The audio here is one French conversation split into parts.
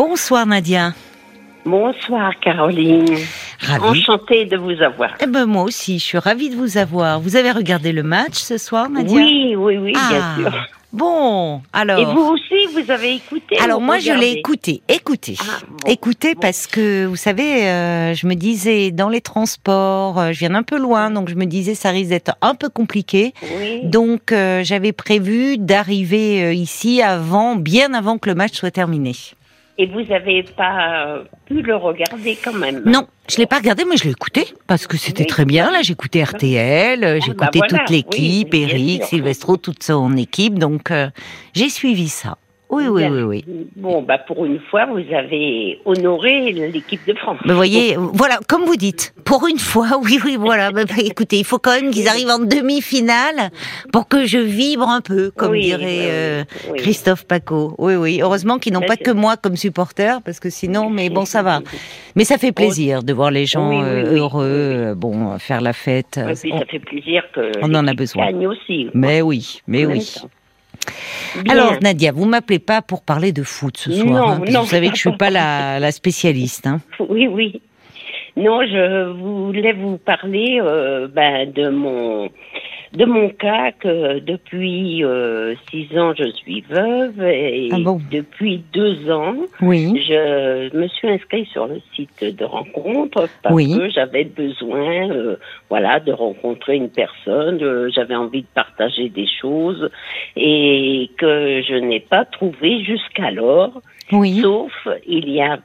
Bonsoir Nadia. Bonsoir Caroline. Ravie. Enchantée de vous avoir. Eh ben moi aussi, je suis ravie de vous avoir. Vous avez regardé le match ce soir, Nadia? Oui, oui, oui, Ah, bien sûr. Bon, alors. Et vous aussi, vous avez écouté Alors moi je l'ai écouté, écoutez, Ah, bon, bon. parce que vous savez, euh, je me disais dans les transports, euh, je viens d'un peu loin, donc je me disais ça risque d'être un peu compliqué. Oui. Donc euh, j'avais prévu d'arriver ici avant, bien avant que le match soit terminé. Et vous n'avez pas euh, pu le regarder quand même Non, je l'ai pas regardé, mais je l'ai écouté parce que c'était Oui. très bien. Là, j'écouté RTL, j'ai Ah, bah écouté voilà, toute l'équipe, oui, Eric. Silvestro, toute son équipe. Donc euh, j'ai suivi ça. Oui, oui, oui, oui. Bon, bah pour une fois, vous avez honoré l'équipe de France. Mais voyez, voilà, comme vous dites, pour une fois, oui, oui, voilà. Bah, bah, écoutez, il faut quand même qu'ils arrivent en demi-finale pour que je vibre un peu, comme Oui, dirait euh, oui. Christophe Paco. Oui, oui. Heureusement qu'ils n'ont Mais pas que moi comme supporter, parce que sinon, mais bon, ça va. Mais ça fait plaisir de voir les gens euh, heureux, bon, faire la fête. Et puis On- ça fait plaisir que on en a besoin. gagne aussi. Mais oui, mais oui. temps. Bien. Alors Nadia, vous m'appelez pas pour parler de foot ce soir, Non, hein, parce que non. vous savez que je suis pas la, la spécialiste. Hein. Oui, oui. Non, je voulais vous parler euh, ben, de mon de mon cas que depuis euh, six ans je suis veuve et Ah bon depuis deux ans Oui. je me suis inscrite sur le site de rencontre parce Oui. que j'avais besoin euh, voilà de rencontrer une personne euh, j'avais envie de partager des choses et que je n'ai pas trouvé jusqu'alors Oui. Sauf, il y a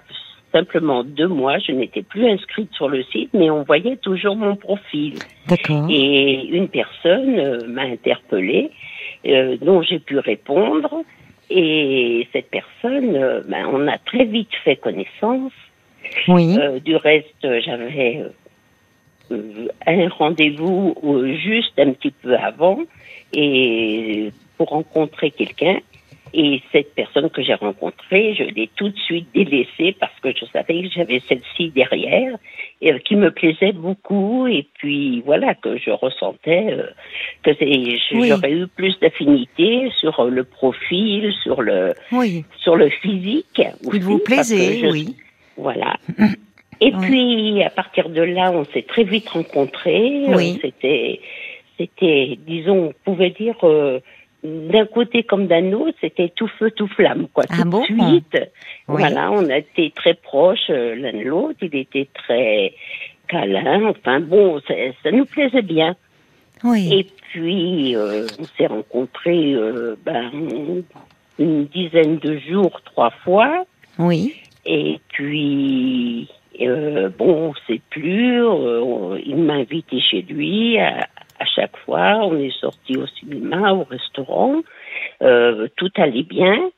simplement deux mois, je n'étais plus inscrite sur le site, mais on voyait toujours mon profil. D'accord. Et une personne euh, m'a interpellée, euh, dont j'ai pu répondre. Et cette personne, euh, ben, on a très vite fait connaissance. Oui. Du reste, j'avais un rendez-vous juste un petit peu avant et pour rencontrer quelqu'un. Et cette personne que j'ai rencontrée, je l'ai tout de suite délaissée parce que je savais que j'avais celle-ci derrière et euh, qui me plaisait beaucoup et puis voilà que je ressentais euh, que Oui. j'aurais eu plus d'affinité sur euh, le profil, sur le Oui. sur le physique. Aussi, vous plaisez, je oui. voilà. Et Oui. puis, à partir de là, on s'est très vite rencontrés. Oui. C'était, c'était, disons, on pouvait dire, euh, d'un côté comme d'un autre, c'était tout feu, tout flamme, quoi. Ah tout bon? de suite. Oui. Voilà, on a été très proches euh, l'un de l'autre. Il était très câlin. Enfin, bon, ça, ça nous plaisait bien. Oui. Et puis, euh, on s'est rencontrés, euh, ben, une dizaine de jours, trois fois. Oui. Et puis, euh, bon, on sait plus. euh, il m'a invité chez lui à, à chaque fois. On est sorti au cinéma, au restaurant. Euh, tout allait bien.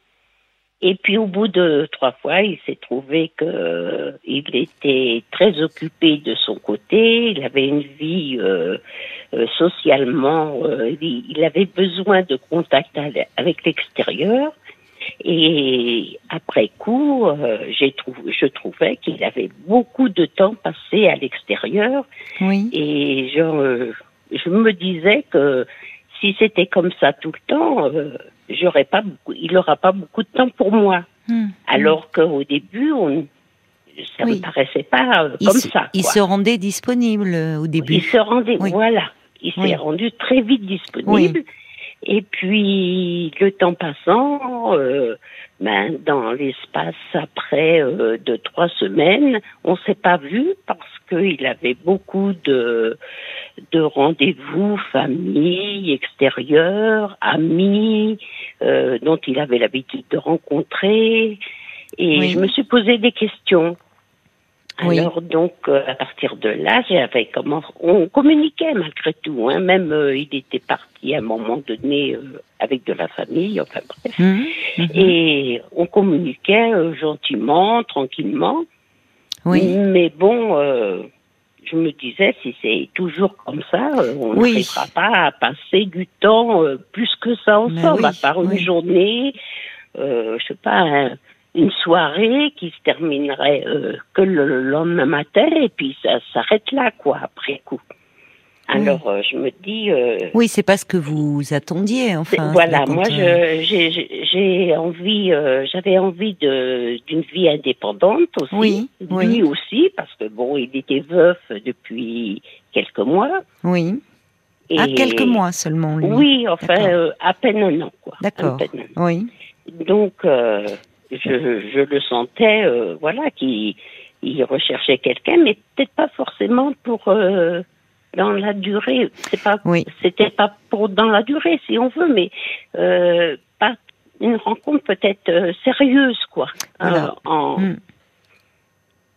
Et puis, au bout de trois fois, il s'est trouvé que euh, il était très occupé de son côté. Il avait une vie euh, euh, socialement. il il avait besoin de contact avec l'extérieur. Et après coup, euh, j'ai je trouvais qu'il avait beaucoup de temps passé à l'extérieur Oui. et je, euh, je me disais que si c'était comme ça tout le temps, euh, j'aurais pas beaucoup, il n'aura pas beaucoup de temps pour moi. Hmm. Alors qu'au début, on, ça Oui. me paraissait pas euh, Il, comme se, ça. il se rendait disponible euh, au début. Il se rendait, Oui. voilà, il s'est Oui. rendu très vite disponible. Et puis, le temps passant, ben, dans l'espace après euh, de trois semaines, on s'est pas vu parce qu'il avait beaucoup de, de rendez-vous, famille, extérieur, amis, euh, dont il avait l'habitude de rencontrer. Et Oui. je me suis posé des questions. Oui. Alors donc euh, à partir de là, j'avais comment on communiquait malgré tout. Hein, même euh, il était parti à un moment donné euh, avec de la famille, enfin bref. Hmm. Mhm. Et on communiquait euh, gentiment, tranquillement. Oui. Mais bon, euh, je me disais si c'est toujours comme ça, euh, on Oui. n'arrivera pas à passer du temps euh, plus que ça ensemble, oui, à part une journée, euh, je sais pas. un- une soirée qui se terminerait euh, que le lendemain matin et puis ça s'arrête là quoi après coup. Alors euh, je me dis. Euh, oui, c'est pas ce que vous attendiez, enfin. Voilà, moi j'ai envie, euh, j'avais envie d'une vie indépendante aussi. Oui, Lui aussi, parce que bon, il était veuf depuis quelques mois. Oui. Et... À quelques mois seulement, lui. Oui, enfin, à peine un an, quoi. D'accord. Oui. Donc, je, je, le sentais, voilà, qu'il recherchait quelqu'un, mais peut-être pas forcément pour dans la durée. C'est pas, c'était pas pour dans la durée, si on veut, mais euh, pas une rencontre peut-être euh, sérieuse, quoi. Euh, en... Hmm.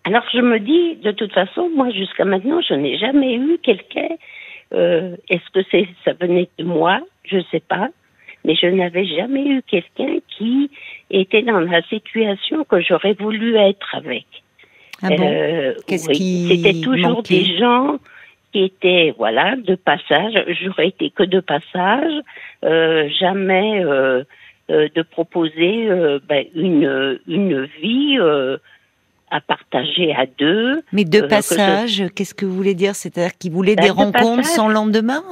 Alors je me dis, de toute façon, moi jusqu'à maintenant, je n'ai jamais eu quelqu'un. Est-ce que c'est, ça venait de moi? Je sais pas, mais je n'avais jamais eu quelqu'un qui était dans la situation que j'aurais voulu être avec. Ah bon Qu'est-ce qui C'était toujours des gens était voilà de passage. J'aurais été que de passage, euh, jamais euh, euh, de proposer ben, une une vie à partager à deux. Mais de passage, qu'est-ce que vous voulez dire? C'est-à-dire qu'il voulait ben, des rencontres sans lendemain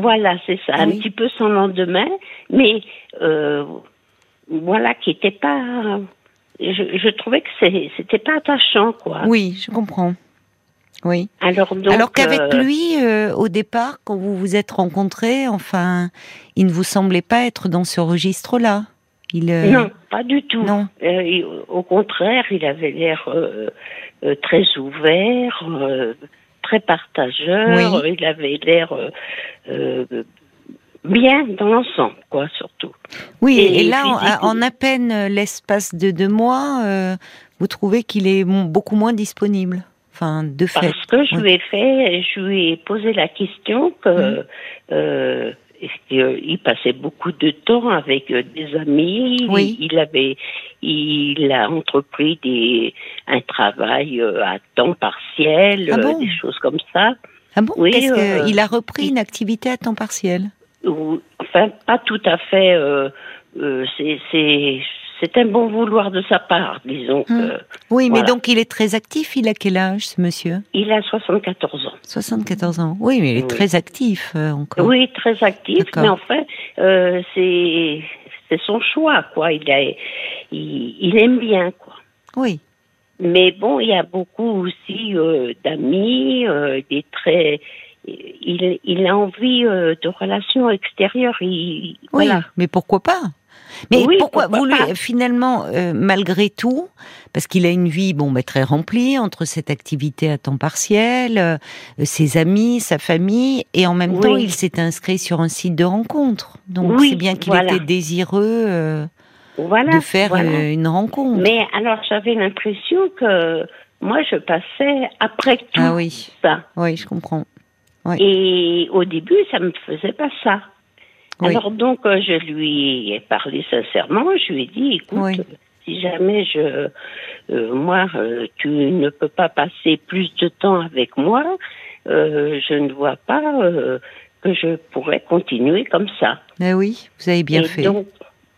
Voilà, c'est ça, un petit peu sans lendemain, mais voilà, qui n'était pas. Je, je, trouvais que c'était pas attachant, quoi. Oui, je comprends. Oui. Alors, Alors qu'avec euh, lui, euh, au départ, quand vous vous êtes rencontrés, enfin, il ne vous semblait pas être dans ce registre-là. Il, euh, Non, pas du tout. Non. au contraire, il avait l'air très ouvert, très partageur. Il avait l'air bien dans l'ensemble, quoi, surtout. Oui, et, là, en, à peine l'espace de deux mois, vous trouvez qu'il est beaucoup moins disponible de fait. Parce que je lui ai fait, je lui ai posé la question que mmh. euh, il passait beaucoup de temps avec euh, des amis? Oui. Il, avait, il a entrepris des, un travail euh, à temps partiel, ah des choses comme ça. Ah bon? Oui, Il a repris une activité à temps partiel? Enfin, pas tout à fait. c'est c'est un bon vouloir de sa part, disons. Hum. oui, mais donc il est très actif. Il a quel âge, ce monsieur? Il a 74 ans. 74 ans. Oui, mais il est très actif euh, encore. Oui, très actif. Mais enfin, euh, c'est c'est son choix, quoi. Il, a, il, aime bien, quoi. Oui. Mais bon, il y a beaucoup aussi euh, d'amis, des très. Il, il a envie de relations extérieures. oui, mais pourquoi pas? Mais pourquoi, vous lui, finalement, euh, malgré tout, parce qu'il a une vie bon, bah, très remplie entre cette activité à temps partiel, euh, ses amis, sa famille, et en même temps, il s'est inscrit sur un site de rencontre. Donc c'est bien qu'il était désireux euh, de faire une rencontre. Mais alors j'avais l'impression que moi je passais après tout ah oui. ça. Oui, je comprends. Et au début, ça me faisait pas ça. Alors donc, euh, je lui ai parlé sincèrement. Je lui ai dit, écoute, si jamais je, euh, moi, euh, tu ne peux pas passer plus de temps avec moi, je ne vois pas que je pourrais continuer comme ça. Mais oui, vous avez bien fait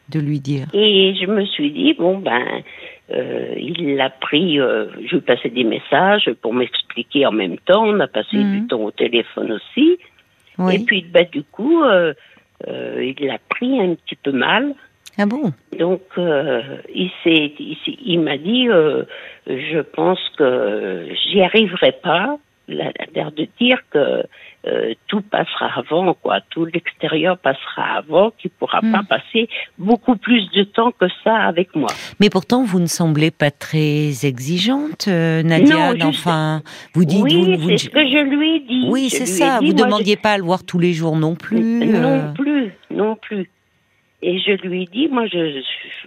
de lui dire. Et je me suis dit, bon ben, il a pris, je lui passais des messages pour m'expliquer en même temps. On a passé du mhm. temps au téléphone aussi. Et puis, ben, du coup, euh, il l'a pris un petit peu mal. Ah bon? Donc, euh, il s'est, il, m'a dit, euh, je pense que j'y arriverai pas. L'air de dire que euh, tout passera avant, quoi. Tout l'extérieur passera avant, qu'il pourra pas hmm. passer beaucoup plus de temps que ça avec moi. Mais pourtant, vous ne semblez pas très exigeante, Nadia. Non, enfin, vous dites. Oui, c'est ce que je lui ai dit. Oui, c'est ça. vous ne demandiez pas à le voir tous les jours non plus. Non plus, non plus. Et je lui ai dit, moi, je,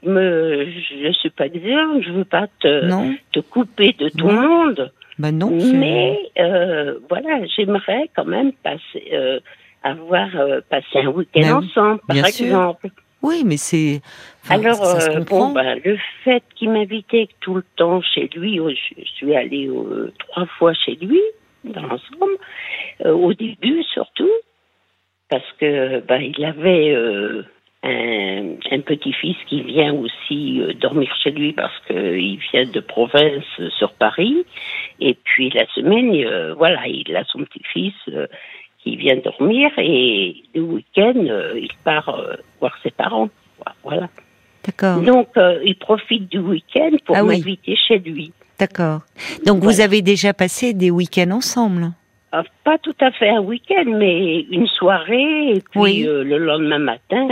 je me, je suis pas exigeante, je veux pas te, te couper de tout le monde. Ben non. Mais euh, voilà, j'aimerais quand même passer, euh, avoir euh, passé un week-end ben ensemble, par exemple. Oui, mais c'est. Alors, bon, ben, le fait qu'il m'invitait tout le temps chez lui, oh, je, suis allée trois fois chez lui, dans l'ensemble, au début surtout, parce que ben, il avait un, un petit-fils qui vient aussi euh, dormir chez lui parce qu'il vient de province sur Paris. Et puis la semaine, euh, voilà, il a son petit-fils euh, qui vient dormir et le week-end, il part voir ses parents. Voilà. D'accord. Donc, il profite du week-end pour ah m'inviter chez lui. D'accord. Donc, vous avez déjà passé des week-ends ensemble? Ah, Pas tout à fait un week-end, mais une soirée, et puis le lendemain matin,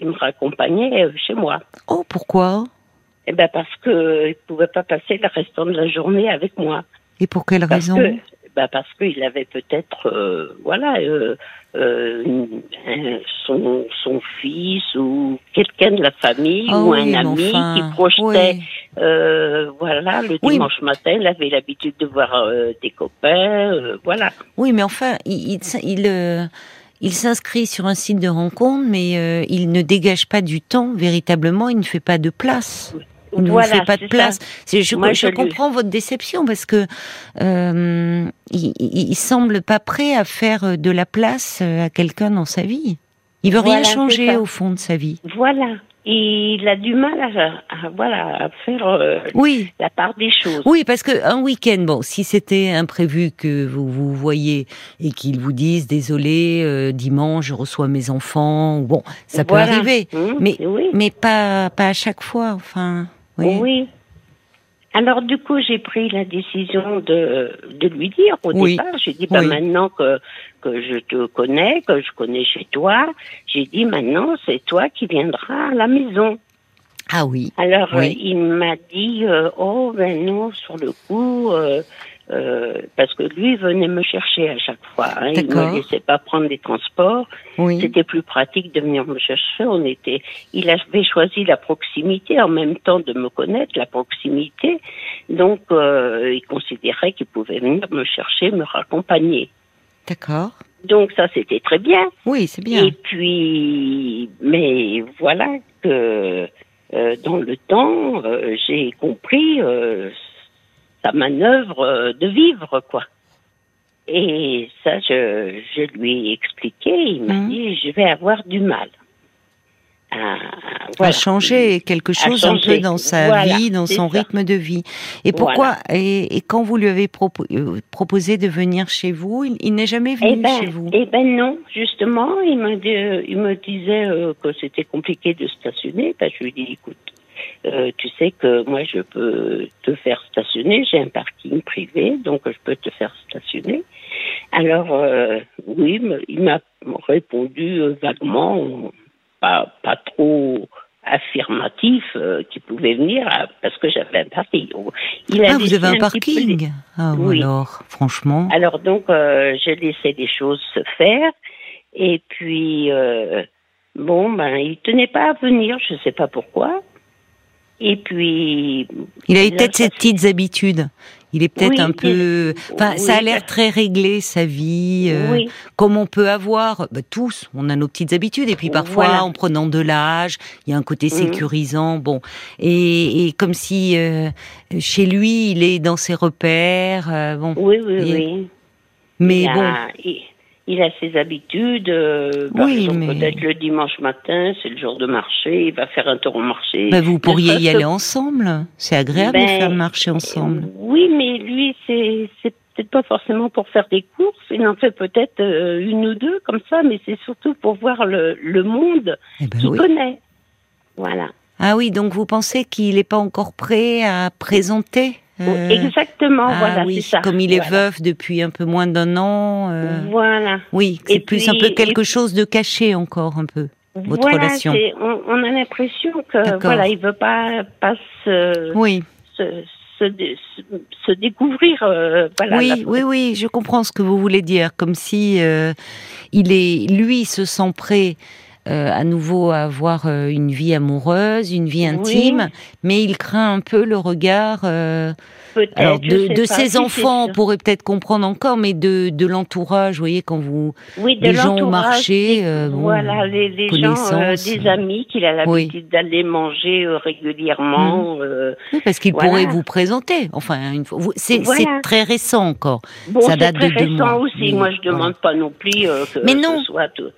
il me raccompagnait chez moi. Oh, pourquoi? Eh ben parce qu'il ne pouvait pas passer le restant de la journée avec moi. Et pour quelle raison? bah parce qu'il avait peut-être, euh, voilà, euh, euh, son, son fils ou quelqu'un de la famille ah ou un ami qui projetait, voilà, le dimanche matin, il avait l'habitude de voir des copains, voilà. Oui, mais enfin, il, il, il s'inscrit sur un site de rencontre, mais il ne dégage pas du temps véritablement, il ne fait pas de place. Il ne vous fait pas de place. Je, je, comprends votre déception parce que euh, il, il, semble pas prêt à faire de la place euh, à quelqu'un dans sa vie. Il veut rien changer au fond de sa vie. Voilà il a du mal à, voilà, à faire euh, oui. la part des choses. Oui, parce que un week-end, bon, si c'était imprévu que vous vous voyez et qu'ils vous disent désolé, euh, dimanche je reçois mes enfants, bon, ça peut arriver, mmh, mais mais pas pas à chaque fois, enfin. Oui. Alors du coup, j'ai pris la décision de, de lui dire au départ, j'ai dit, bah, maintenant que, que je te connais, que je connais chez toi, j'ai dit, maintenant, c'est toi qui viendras à la maison. Ah oui. Alors, euh, il m'a dit, euh, oh ben non, sur le coup, euh, euh, parce que lui venait me chercher à chaque fois. Hein. Il me laissait pas prendre des transports. C'était plus pratique de venir me chercher. On était, il avait choisi la proximité en même temps de me connaître, la proximité. Donc, euh, il considérait qu'il pouvait venir me chercher, me raccompagner. D'accord. Donc ça, c'était très bien. Oui, c'est bien. Et puis, mais voilà que euh, dans le temps, j'ai compris sa manœuvre euh, de vivre, quoi. Et ça, je, je lui ai expliqué. Il m'a mmh. dit, je vais avoir du mal. À, changer quelque chose un peu dans sa vie, dans son rythme de vie. Et pourquoi et, quand vous lui avez euh, proposé de venir chez vous, il, n'est jamais venu eh ben, chez vous? Eh ben non, justement, il me, il me disait euh, que c'était compliqué de stationner. Ben, je lui ai dit, écoute, euh, tu sais que moi je peux te faire stationner, j'ai un parking privé, donc je peux te faire stationner. Alors euh, oui, il m'a répondu euh, vaguement, pas, pas trop affirmatif qu'il pouvait venir parce que j'avais un parking. Il ah, vous avez un, parking? Ah oui. alors, franchement? Alors donc, j'ai laissé les choses se faire et puis bon, ben il tenait pas à venir, je sais pas pourquoi. Et puis. Il a peut-être ses petites habitudes. Il est peut-être un peu. Enfin, ça a l'air très réglé sa vie, euh, comme on peut avoir. Bah, tous, on a nos petites habitudes. Et puis parfois, en prenant de l'âge, il y a un côté mm. sécurisant. Bon, et, et comme si euh, chez lui, il est dans ses repères. Euh, bon. Oui, oui, oui. Mais bon il a ses habitudes. Euh, oui, peut-être le dimanche matin, c'est le jour de marché, il va faire un tour au marché. Ben, vous pourriez y aller ensemble. C'est agréable de ben, faire le marché ensemble. Oui, mais lui, c'est peut-être pas forcément pour faire des courses. Il en fait peut-être euh, une ou deux comme ça, mais c'est surtout pour voir le, le monde eh ben qu'il connaît. Voilà. Ah oui, donc vous pensez qu'il n'est pas encore prêt à présenter euh, Exactement, ah voilà, oui, ça. Comme il est veuf depuis un peu moins d'un an. Euh, voilà. Oui, c'est plus un peu quelque chose de caché encore un peu. Votre voilà, relation. On, on, a l'impression que voilà, il veut pas pas se, oui. se, se, se découvrir. Euh, voilà, oui, oui, oui, je comprends ce que vous voulez dire, comme si il est, lui, se sent prêt euh, à nouveau avoir euh, une vie amoureuse, une vie intime, mais il craint un peu le regard euh, de, ses enfants. On pourrait peut-être comprendre encore, mais de, de l'entourage, vous voyez, quand vous oui, les gens au marché, voilà, les, les gens, des amis qu'il a l'habitude d'aller manger régulièrement. Mmh. oui, parce qu'il pourrait vous présenter. Enfin, une fois, c'est très récent encore. Ça date très de deux récent aussi. Moi, je demande pas non plus que mais non. ce soit tout.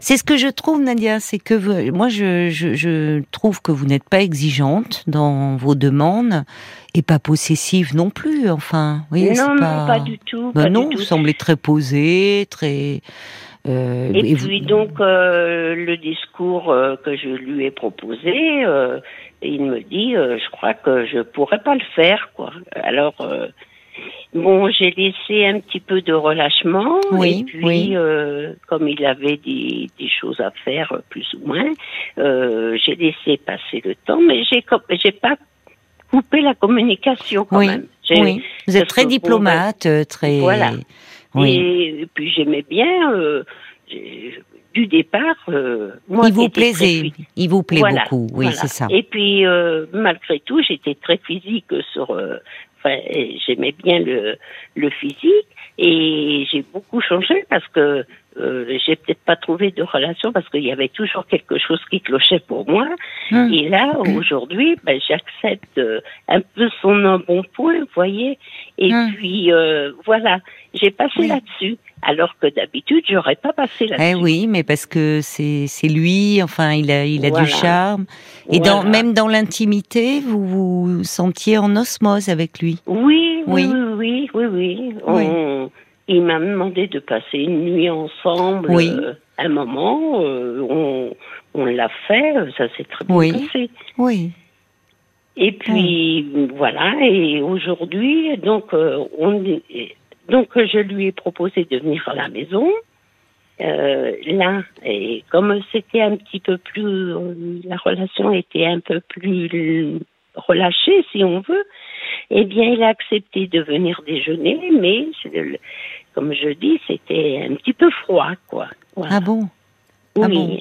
C'est ce que je trouve, Nadia, c'est que moi, je, je, trouve que vous n'êtes pas exigeante dans vos demandes et pas possessive non plus. Enfin, oui, non, pas... pas du tout. Ben non, vous semblez très posée, très. Euh, et, puis donc euh, le discours euh, que je lui ai proposé, il me dit, je crois que je pourrais pas le faire, quoi. Alors Bon, j'ai laissé un petit peu de relâchement. Oui, et puis, euh, comme il avait des, des, choses à faire, plus ou moins, euh, j'ai laissé passer le temps, mais j'ai j'ai pas coupé la communication quand même. Oui, vous êtes très diplomate, euh, très. Voilà. Oui. Et, puis j'aimais bien. Euh, du départ, euh, moi, il vous plaisait, il vous plaît beaucoup, oui, c'est ça. Et puis, euh, malgré tout, j'étais très physique sur euh, Enfin, j'aimais bien le, le physique et j'ai beaucoup changé parce que euh, j'ai peut-être pas trouvé de relation parce qu'il y avait toujours quelque chose qui clochait pour moi. Hum. Et là, aujourd'hui, ben, j'accepte euh, un peu son bon point, vous voyez. Et hum. puis euh, voilà, j'ai passé là-dessus. Alors que d'habitude, j'aurais pas passé là-dessus. Eh oui, mais parce que c'est c'est lui. Enfin, il a il a du charme. Et dans même dans l'intimité, vous vous sentiez en osmose avec lui. Oui, oui, oui, oui, oui. oui. Il m'a demandé de passer une nuit ensemble. Oui. Euh, un moment, euh, on, on l'a fait, ça s'est très bien oui. passé. Oui. Et puis voilà, et aujourd'hui, donc euh, on donc je lui ai proposé de venir à la maison. Euh, là, et comme c'était un petit peu plus, la relation était un peu plus relâchée, si on veut, eh bien, il a accepté de venir déjeuner, mais comme je dis, c'était un petit peu froid, quoi. Ah bon? Oui, ah bon?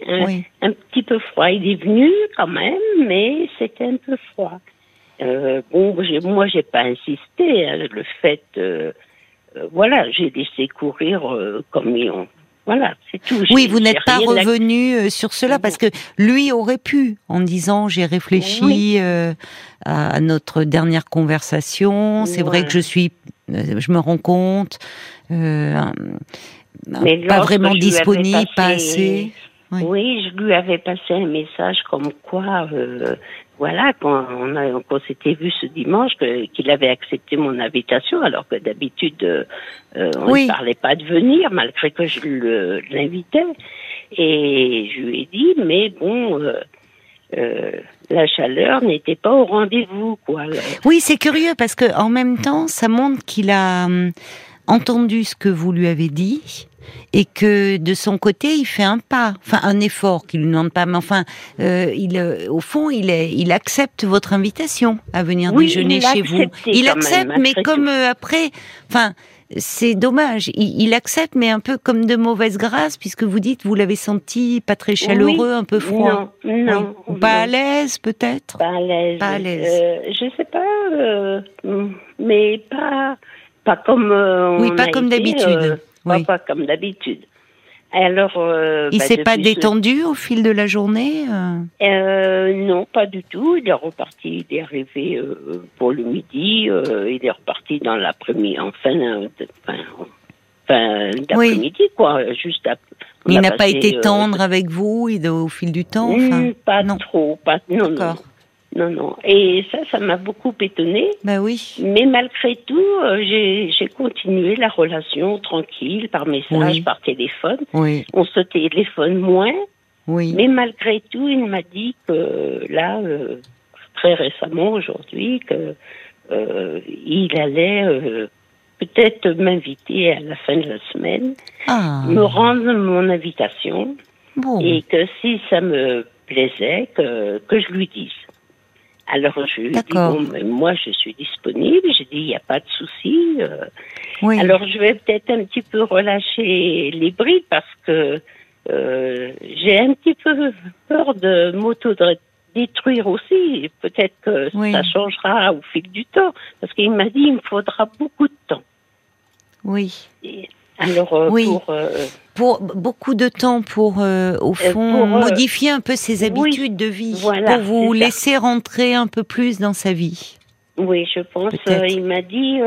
un, un, petit peu froid. Il est venu quand même, mais c'était un peu froid. Euh, bon, moi, j'ai pas insisté. Hein, le fait, euh, euh, voilà, j'ai laissé courir euh, comme ils ont. Voilà, c'est tout. Oui, vous n'êtes pas revenu sur cela parce que lui aurait pu, en disant j'ai réfléchi à notre dernière conversation. C'est vrai que je suis, je me rends compte, euh, pas vraiment disponible, pas assez. Oui. oui. je lui avais passé un message comme quoi euh, voilà, quand on, a, s'était vu ce dimanche, qu'il avait accepté mon invitation, alors que d'habitude, euh, on ne parlait pas de venir, malgré que je l'invitais. Et je lui ai dit, mais bon, euh, euh, la chaleur n'était pas au rendez-vous, quoi. Oui, c'est curieux parce que en même temps, ça montre qu'il a hum, entendu ce que vous lui avez dit et que de son côté, il fait un pas, enfin un effort qu'il ne demande pas, mais enfin, euh, il, euh, au fond, il, est, il accepte votre invitation à venir déjeuner chez vous. Il accepte, mais comme euh, après, enfin, c'est dommage. Il, accepte, mais un peu comme de mauvaise grâce, puisque vous dites, vous l'avez senti pas très chaleureux, un peu froid. Non, non. Pas à l'aise, peut-être? Pas à l'aise. Pas à l'aise. je sais pas, mais pas, pas comme. oui, pas comme d'habitude pas comme d'habitude. Alors, euh, il bah, s'est pas détendu au fil de la journée euh? Euh, Non, pas du tout. Il est reparti. Il est arrivé pour le midi. il est reparti dans l'après-midi, en fin, d'après-midi, quoi. Juste après. Il n'a pas été tendre avec vous au fil du temps. Enfin, pas trop, pas non, non. Non, non. Et ça, ça m'a beaucoup étonnée. Ben oui. Mais malgré tout, euh, j'ai continué la relation tranquille, par message, par téléphone. Oui. On se téléphone moins. Oui. Mais malgré tout, il m'a dit que là, euh, très récemment, aujourd'hui, que euh, il allait peut-être m'inviter à la fin de la semaine, ah. me rendre mon invitation. Bon. Et que si ça me plaisait, que, que je lui dise. Alors je lui ai dit, bon, moi je suis disponible, j'ai dit, il n'y a pas de souci. Euh. Alors je vais peut-être un petit peu relâcher les brides parce que euh, j'ai un petit peu peur de m'auto-détruire aussi. Peut-être que ça changera au fil du temps parce qu'il m'a dit, il me faudra beaucoup de temps. Oui. Alors, euh, oui. pour, euh, pour, beaucoup de temps pour, euh, au fond, modifier un peu ses habitudes de vie, pour vous laisser rentrer un peu plus dans sa vie. Oui, je pense. il m'a dit,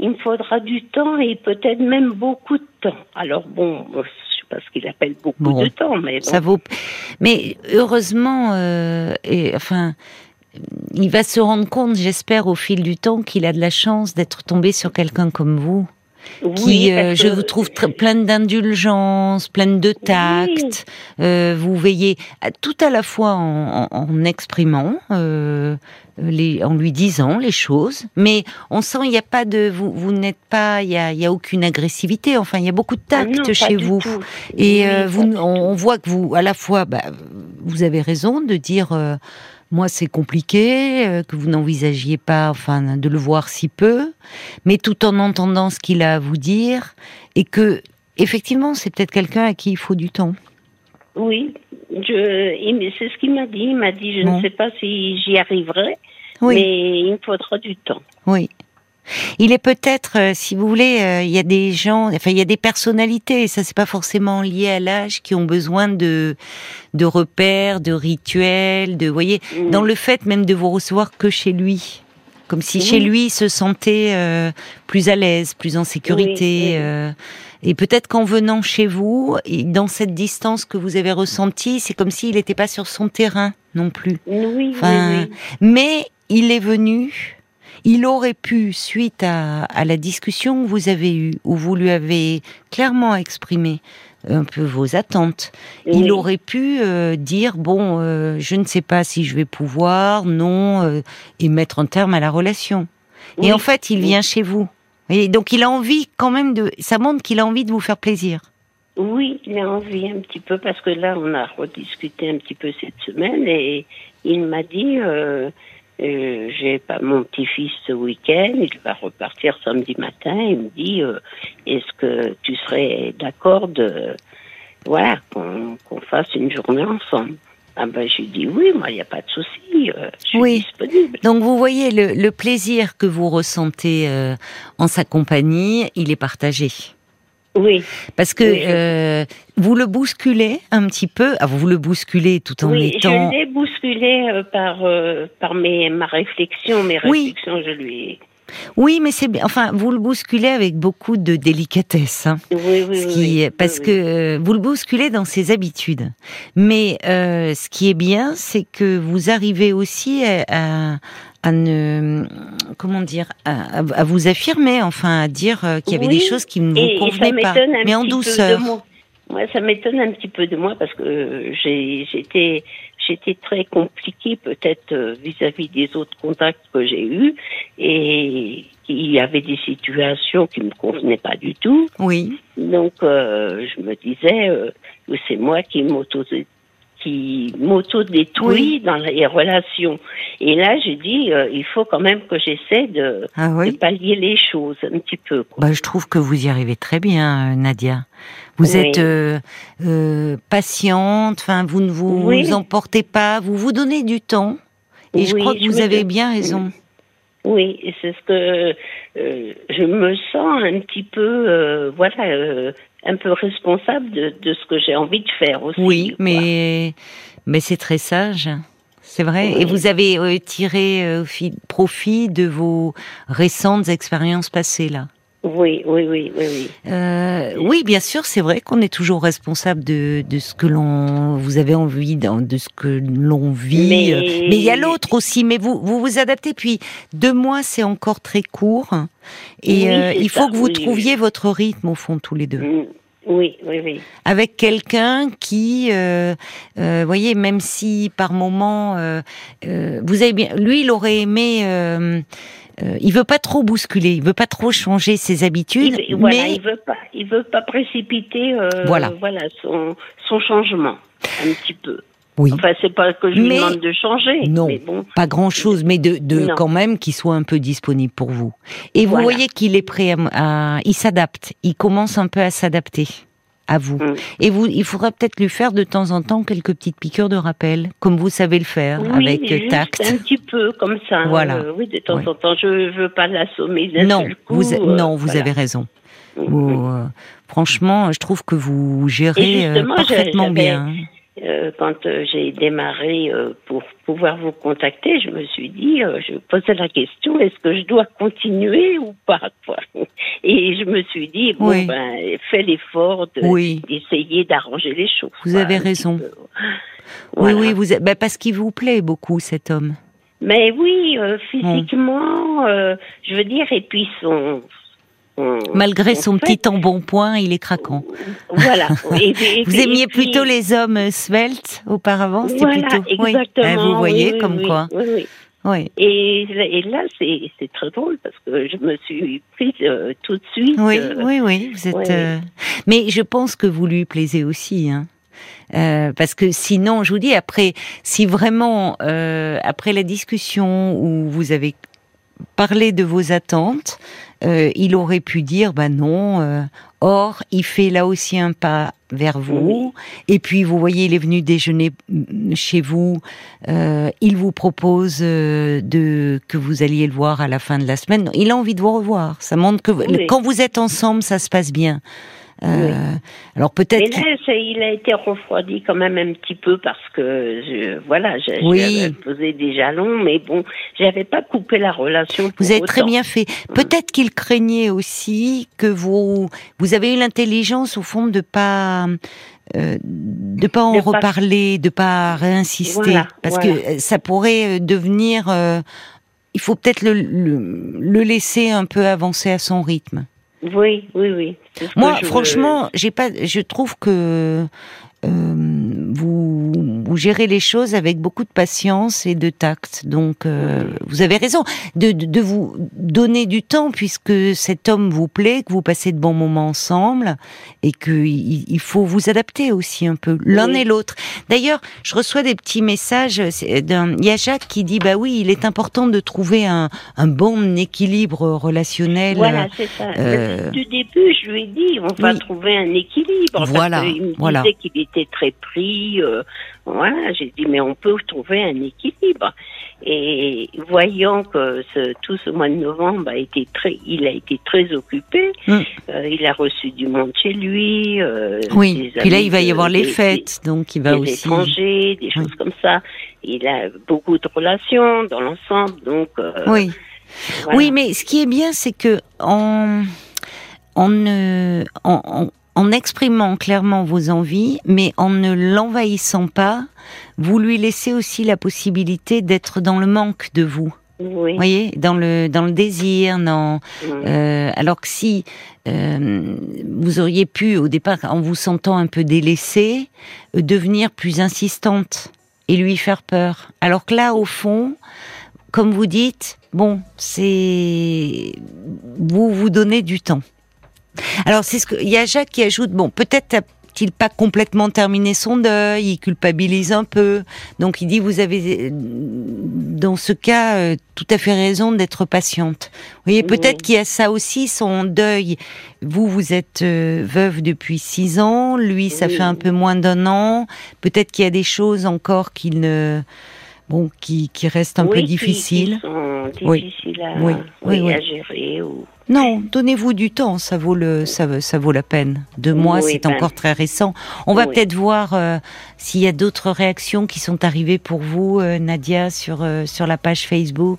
il me faudra du temps et peut-être même beaucoup de temps. Alors bon, parce qu'il appelle beaucoup de temps. Mais ça vaut. Mais heureusement, euh, et, enfin, il va se rendre compte, j'espère, au fil du temps, qu'il a de la chance d'être tombé sur quelqu'un comme vous qui, euh, je vous trouve pleine d'indulgence, pleine de tact. Euh, vous veillez tout à la fois en, exprimant, euh, les, en lui disant les choses, mais on sent il n'y a pas de, vous, vous n'êtes pas, il y a, y a, aucune agressivité. Enfin, il y a beaucoup de ah tact chez vous, et vous, on, voit que vous, à la fois, bah, vous avez raison de dire moi c'est compliqué, euh, que vous n'envisagiez pas, enfin, de le voir si peu, mais tout en entendant ce qu'il a à vous dire, et que effectivement c'est peut-être quelqu'un à qui il faut du temps. Oui, je, c'est ce qu'il m'a dit. Il m'a dit, je ne sais pas si j'y arriverai, mais il me faudra du temps. Oui. Il est peut-être, euh, si vous voulez, euh, il y a des gens, enfin il y a des personnalités, et ça c'est pas forcément lié à l'âge, qui ont besoin de de repères, de rituels, de, voyez, mm. dans le fait même de vous recevoir que chez lui, comme si chez lui il se sentait euh, plus à l'aise, plus en sécurité. et peut-être qu'en venant chez vous, dans cette distance que vous avez ressentie, c'est comme s'il n'était pas sur son terrain non plus. Oui, Mais il est venu il aurait pu, suite à, la discussion que vous avez eue, où vous lui avez clairement exprimé un peu vos attentes, il aurait pu euh, dire bon, euh, je ne sais pas si je vais pouvoir, non, euh, et mettre un terme à la relation. Et en fait, il vient chez vous. Et donc, il a envie quand même de. Ça montre qu'il a envie de vous faire plaisir. Oui, il a envie un petit peu parce que là, on a rediscuté un petit peu cette semaine et il m'a dit euh, j'ai pas mon petit-fils ce week-end, il va repartir samedi matin. Il me dit euh, Est-ce que tu serais d'accord de voilà qu'on fasse une journée ensemble? Ah ben, je dis oui, moi, il n'y a pas de souci, euh, je suis oui. disponible. Donc, vous voyez, le, le plaisir que vous ressentez en sa compagnie, il est partagé. Oui. Parce que euh, vous le bousculez un petit peu. Ah, vous le bousculez tout en oui, étant. je l'ai bousculé euh, par euh, par mes ma réflexion, mes réflexions. Je lui. Oui, mais c'est bien. Enfin, vous le bousculez avec beaucoup de délicatesse. Hein. oui, oui, oui, Parce que vous le bousculez dans ses habitudes. Mais ce qui est bien, c'est que vous arrivez aussi à, à ne comment dire à, vous affirmer enfin à dire euh, qu'il y avait des choses qui ne vous convenaient pas. mais en douceur. moi. Ça m'étonne un petit peu de moi parce que j'étais j'étais très compliquée peut-être euh, vis-à-vis des autres contacts que j'ai eus et il y avait des situations qui me convenaient pas du tout. Oui. Donc euh, je me disais que c'est moi qui m'auto qui m'auto-détruit dans les relations. Et là, je dis, euh, il faut quand même que j'essaie de, ah pallier les choses un petit peu. Bah, je trouve que vous y arrivez très bien, euh, Nadia. Vous êtes euh, patiente, enfin, vous ne vous, emportez pas, vous vous donnez du temps. Et je crois que vous avez bien raison. Oui, et c'est ce que je me sens un petit peu, voilà, un peu responsable de, de ce que j'ai envie de faire aussi. Oui, mais, mais c'est très sage. C'est vrai. Et vous avez euh, tiré euh, profit de vos récentes expériences passées là? Oui, oui, oui, oui, oui. Euh, oui, bien sûr, c'est vrai qu'on est toujours responsable de, de ce que l'on, vous avez envie, de ce que l'on vit. Mais... mais il y a l'autre aussi. Mais vous, vous vous adaptez. Puis deux mois, c'est encore très court. Et euh, il faut que vous trouviez votre rythme au fond tous les deux. Mm. Oui, oui, oui. Avec quelqu'un qui, euh, euh, voyez, même si par moment, euh vous avez bien, lui, il aurait aimé. Euh, il veut pas trop bousculer, il veut pas trop changer ses habitudes, il, voilà, mais il veut pas, il veut pas précipiter, voilà, voilà son, son changement un petit peu. Oui. Enfin, c'est pas que je lui demande de changer. Non, pas grand-chose, mais de, de quand même qu'il soit un peu disponible pour vous. Et vous voyez qu'il est prêt à, il s'adapte, il commence un peu à s'adapter à vous. Mm. Et vous, il faudra peut-être lui faire de temps en temps quelques petites piqûres de rappel, comme vous savez le faire, oui, avec juste tact. Un petit peu comme ça. Voilà. Euh, oui, de temps en temps. Je veux pas l'assommer d'un non, seul coup, Vous, euh, non, vous avez raison. Mm, vous, mm. euh, franchement, je trouve que vous gérez parfaitement bien. Euh, quand euh, j'ai démarré euh, pour pouvoir vous contacter, je me suis dit, je posais la question, est-ce que je dois continuer ou pas Et je me suis dit, bon, ben, fais l'effort d'essayer d'arranger les choses. Vous avez raison. Oui, oui, vous, ben, parce qu'il vous plaît beaucoup, cet homme. Mais oui, physiquement, je veux dire, et puis son, Malgré son petit embonpoint, il est craquant. Voilà. vous aimiez plutôt les hommes sveltes auparavant? Voilà, plutôt... exactement. Eh, vous voyez, comme quoi. Oui. Et, et là, c'est très drôle parce que je me suis prise euh, tout de suite. Oui, euh, oui, oui. Vous êtes. Euh, mais je pense que vous lui plaisez aussi. Hein. parce que sinon, je vous dis, après, si vraiment, après la discussion où vous avez parlé de vos attentes, euh, il aurait pu dire bah non. Euh, or, il fait là aussi un pas vers vous. Et puis, vous voyez, il est venu déjeuner mm, chez vous. Euh, il vous propose de que vous alliez le voir à la fin de la semaine. Il a envie de vous revoir. Ça montre que quand vous êtes ensemble, ça se passe bien. Euh, alors peut-être. là, il a été refroidi quand même un petit peu parce que je, voilà, j'avais posé des jalons, mais bon, j'avais pas coupé la relation. vous avez très bien fait. Mm. Peut-être qu'il craignait aussi que vous vous avez eu l'intelligence au fond de pas euh, de pas en reparler, de pas réinsister, parce que ça pourrait devenir. Euh, il faut peut-être le, le laisser un peu avancer à son rythme. Oui, oui, oui. Moi, franchement, j'ai pas. Je trouve que euh, vous, vous gérez les choses avec beaucoup de patience et de tact. Donc, euh, vous avez raison de, de, vous donner du temps puisque cet homme vous plaît, que vous passez de bons moments ensemble et que il, faut vous adapter aussi un peu l'un et l'autre. D'ailleurs, je reçois des petits messages d'un. Il y a Jacques qui dit bah oui, il est important de trouver un, un bon équilibre relationnel. Voilà, c'est ça. Euh, du début, je lui ai dit on va trouver un équilibre. Voilà, parce me voilà. qu'il était très pris. Euh, voilà, j'ai dit, mais on peut trouver un équilibre. Et voyant que ce, tout ce mois de novembre a été très, il a été très occupé. Mm. Euh, il a reçu du monde chez lui. Euh, oui. Puis là, il va y avoir les fêtes, donc il va des aussi. étrangers, des choses comme ça. Il a beaucoup de relations dans l'ensemble, donc. oui. Oui, mais ce qui est bien, c'est que en en, en, en exprimant clairement vos envies, mais en ne l'envahissant pas, vous lui laissez aussi la possibilité d'être dans le manque de vous. Oui. voyez, dans le dans le désir, non. Euh, alors que si euh, vous auriez pu au départ, en vous sentant un peu délaissée, euh, devenir plus insistante et lui faire peur. Alors que là, au fond, comme vous dites, bon, c'est vous vous donnez du temps. Alors c'est ce que il y a Jacques qui ajoute bon peut-être a-t-il pas complètement terminé son deuil, il culpabilise un peu. Donc il dit vous avez dans ce cas euh, tout à fait raison d'être patiente. Vous voyez peut-être qu'il y a ça aussi son deuil. Vous vous êtes euh, veuve depuis six ans, lui ça fait un peu moins d'un an. Peut-être qu'il y a des choses encore qu'il ne bon qui qui restent un peu difficiles. Qui sont difficiles à, oui. à gérer ou non, donnez-vous du temps, ça vaut le, ça, ça vaut la peine. Deux mois, c'est ben. encore très récent. On va peut-être voir euh, s'il y a d'autres réactions qui sont arrivées pour vous, euh, Nadia, sur euh, sur la page Facebook.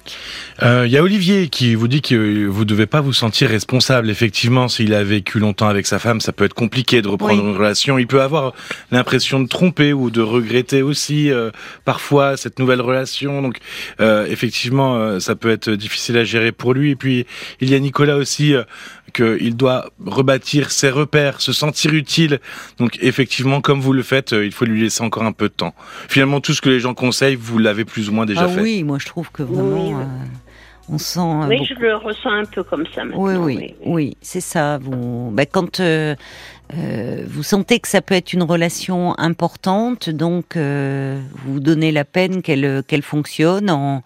Il y a Olivier qui vous dit que vous devez pas vous sentir responsable. Effectivement, s'il a vécu longtemps avec sa femme, ça peut être compliqué de reprendre une relation. Il peut avoir l'impression de tromper ou de regretter aussi parfois cette nouvelle relation. Donc, effectivement, ça peut être difficile à gérer pour lui. Et puis, il y a Nicolas aussi euh, qu'il doit rebâtir ses repères, se sentir utile. Donc effectivement, comme vous le faites, euh, il faut lui laisser encore un peu de temps. Finalement, tout ce que les gens conseillent, vous l'avez plus ou moins déjà ah fait. Oui, moi je trouve que vraiment... Euh, on sent. Oui, je le ressens un peu comme ça maintenant. Oui, oui, oui, c'est ça. Vous, ben, quand vous sentez que ça peut être une relation importante, donc vous donnez la peine qu'elle qu'elle fonctionne en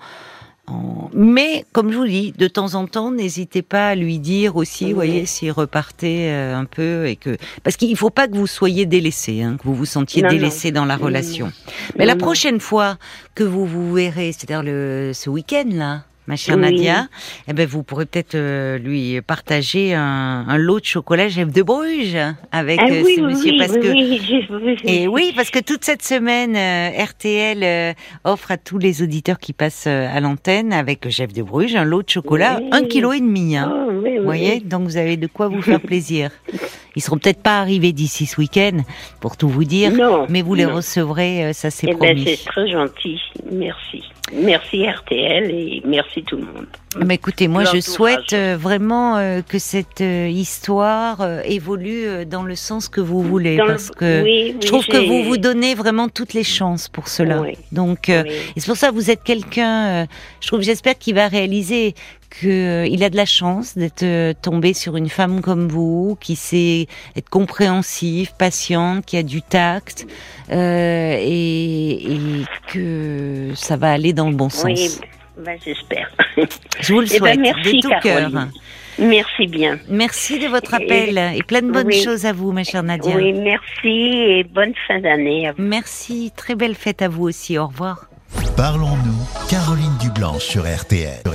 mais, comme je vous dis, de temps en temps, n'hésitez pas à lui dire aussi, vous voyez, s'il repartait euh, un peu et que parce qu'il faut pas que vous soyez délaissé, hein, que vous vous sentiez délaissé dans la relation. Mais la prochaine fois que vous vous verrez, c'est-à-dire le ce week-end là, ma chère Nadia, eh ben vous pourrez peut-être euh, lui partager un, un, lot de chocolat Jeff de Bruges avec ah euh, ce monsieur parce que et oui parce que toute cette semaine euh, RTL offre à tous les auditeurs qui passent à l'antenne avec Jeff de Bruges un lot de chocolat un kilo et demi. Hein. Oh, oui, Vous voyez, donc vous avez de quoi vous faire plaisir. Ils seront peut-être pas arrivés d'ici ce week-end, pour tout vous dire, Non, mais vous les non. recevrez, euh, ça c'est Eh ben, c'est très gentil. Merci. Merci RTL et merci tout le monde. Mais écoutez, moi je souhaite euh, vraiment euh, que cette euh, histoire euh, évolue euh, dans le sens que vous voulez, Dans parce que oui, oui, je trouve que vous vous donnez vraiment toutes les chances pour cela. Oui. Donc, euh, c'est pour ça que vous êtes quelqu'un. euh, je trouve, j'espère qu'il va réaliser que euh, il a de la chance d'être tombé sur une femme comme vous, qui sait être compréhensive, patiente, qui a du tact, euh, et, et que ça va aller dans le bon sens. Ben, j'espère. Je vous le Eh ben, souhaite merci, de tout cœur. Merci bien. Merci de votre Et- appel et, plein de bonnes oui. choses à vous, ma chère Nadia. Oui, merci et bonne fin d'année à vous. Merci, très belle fête à vous aussi. Au revoir. Parlons-nous, Caroline Dublanche sur RTL.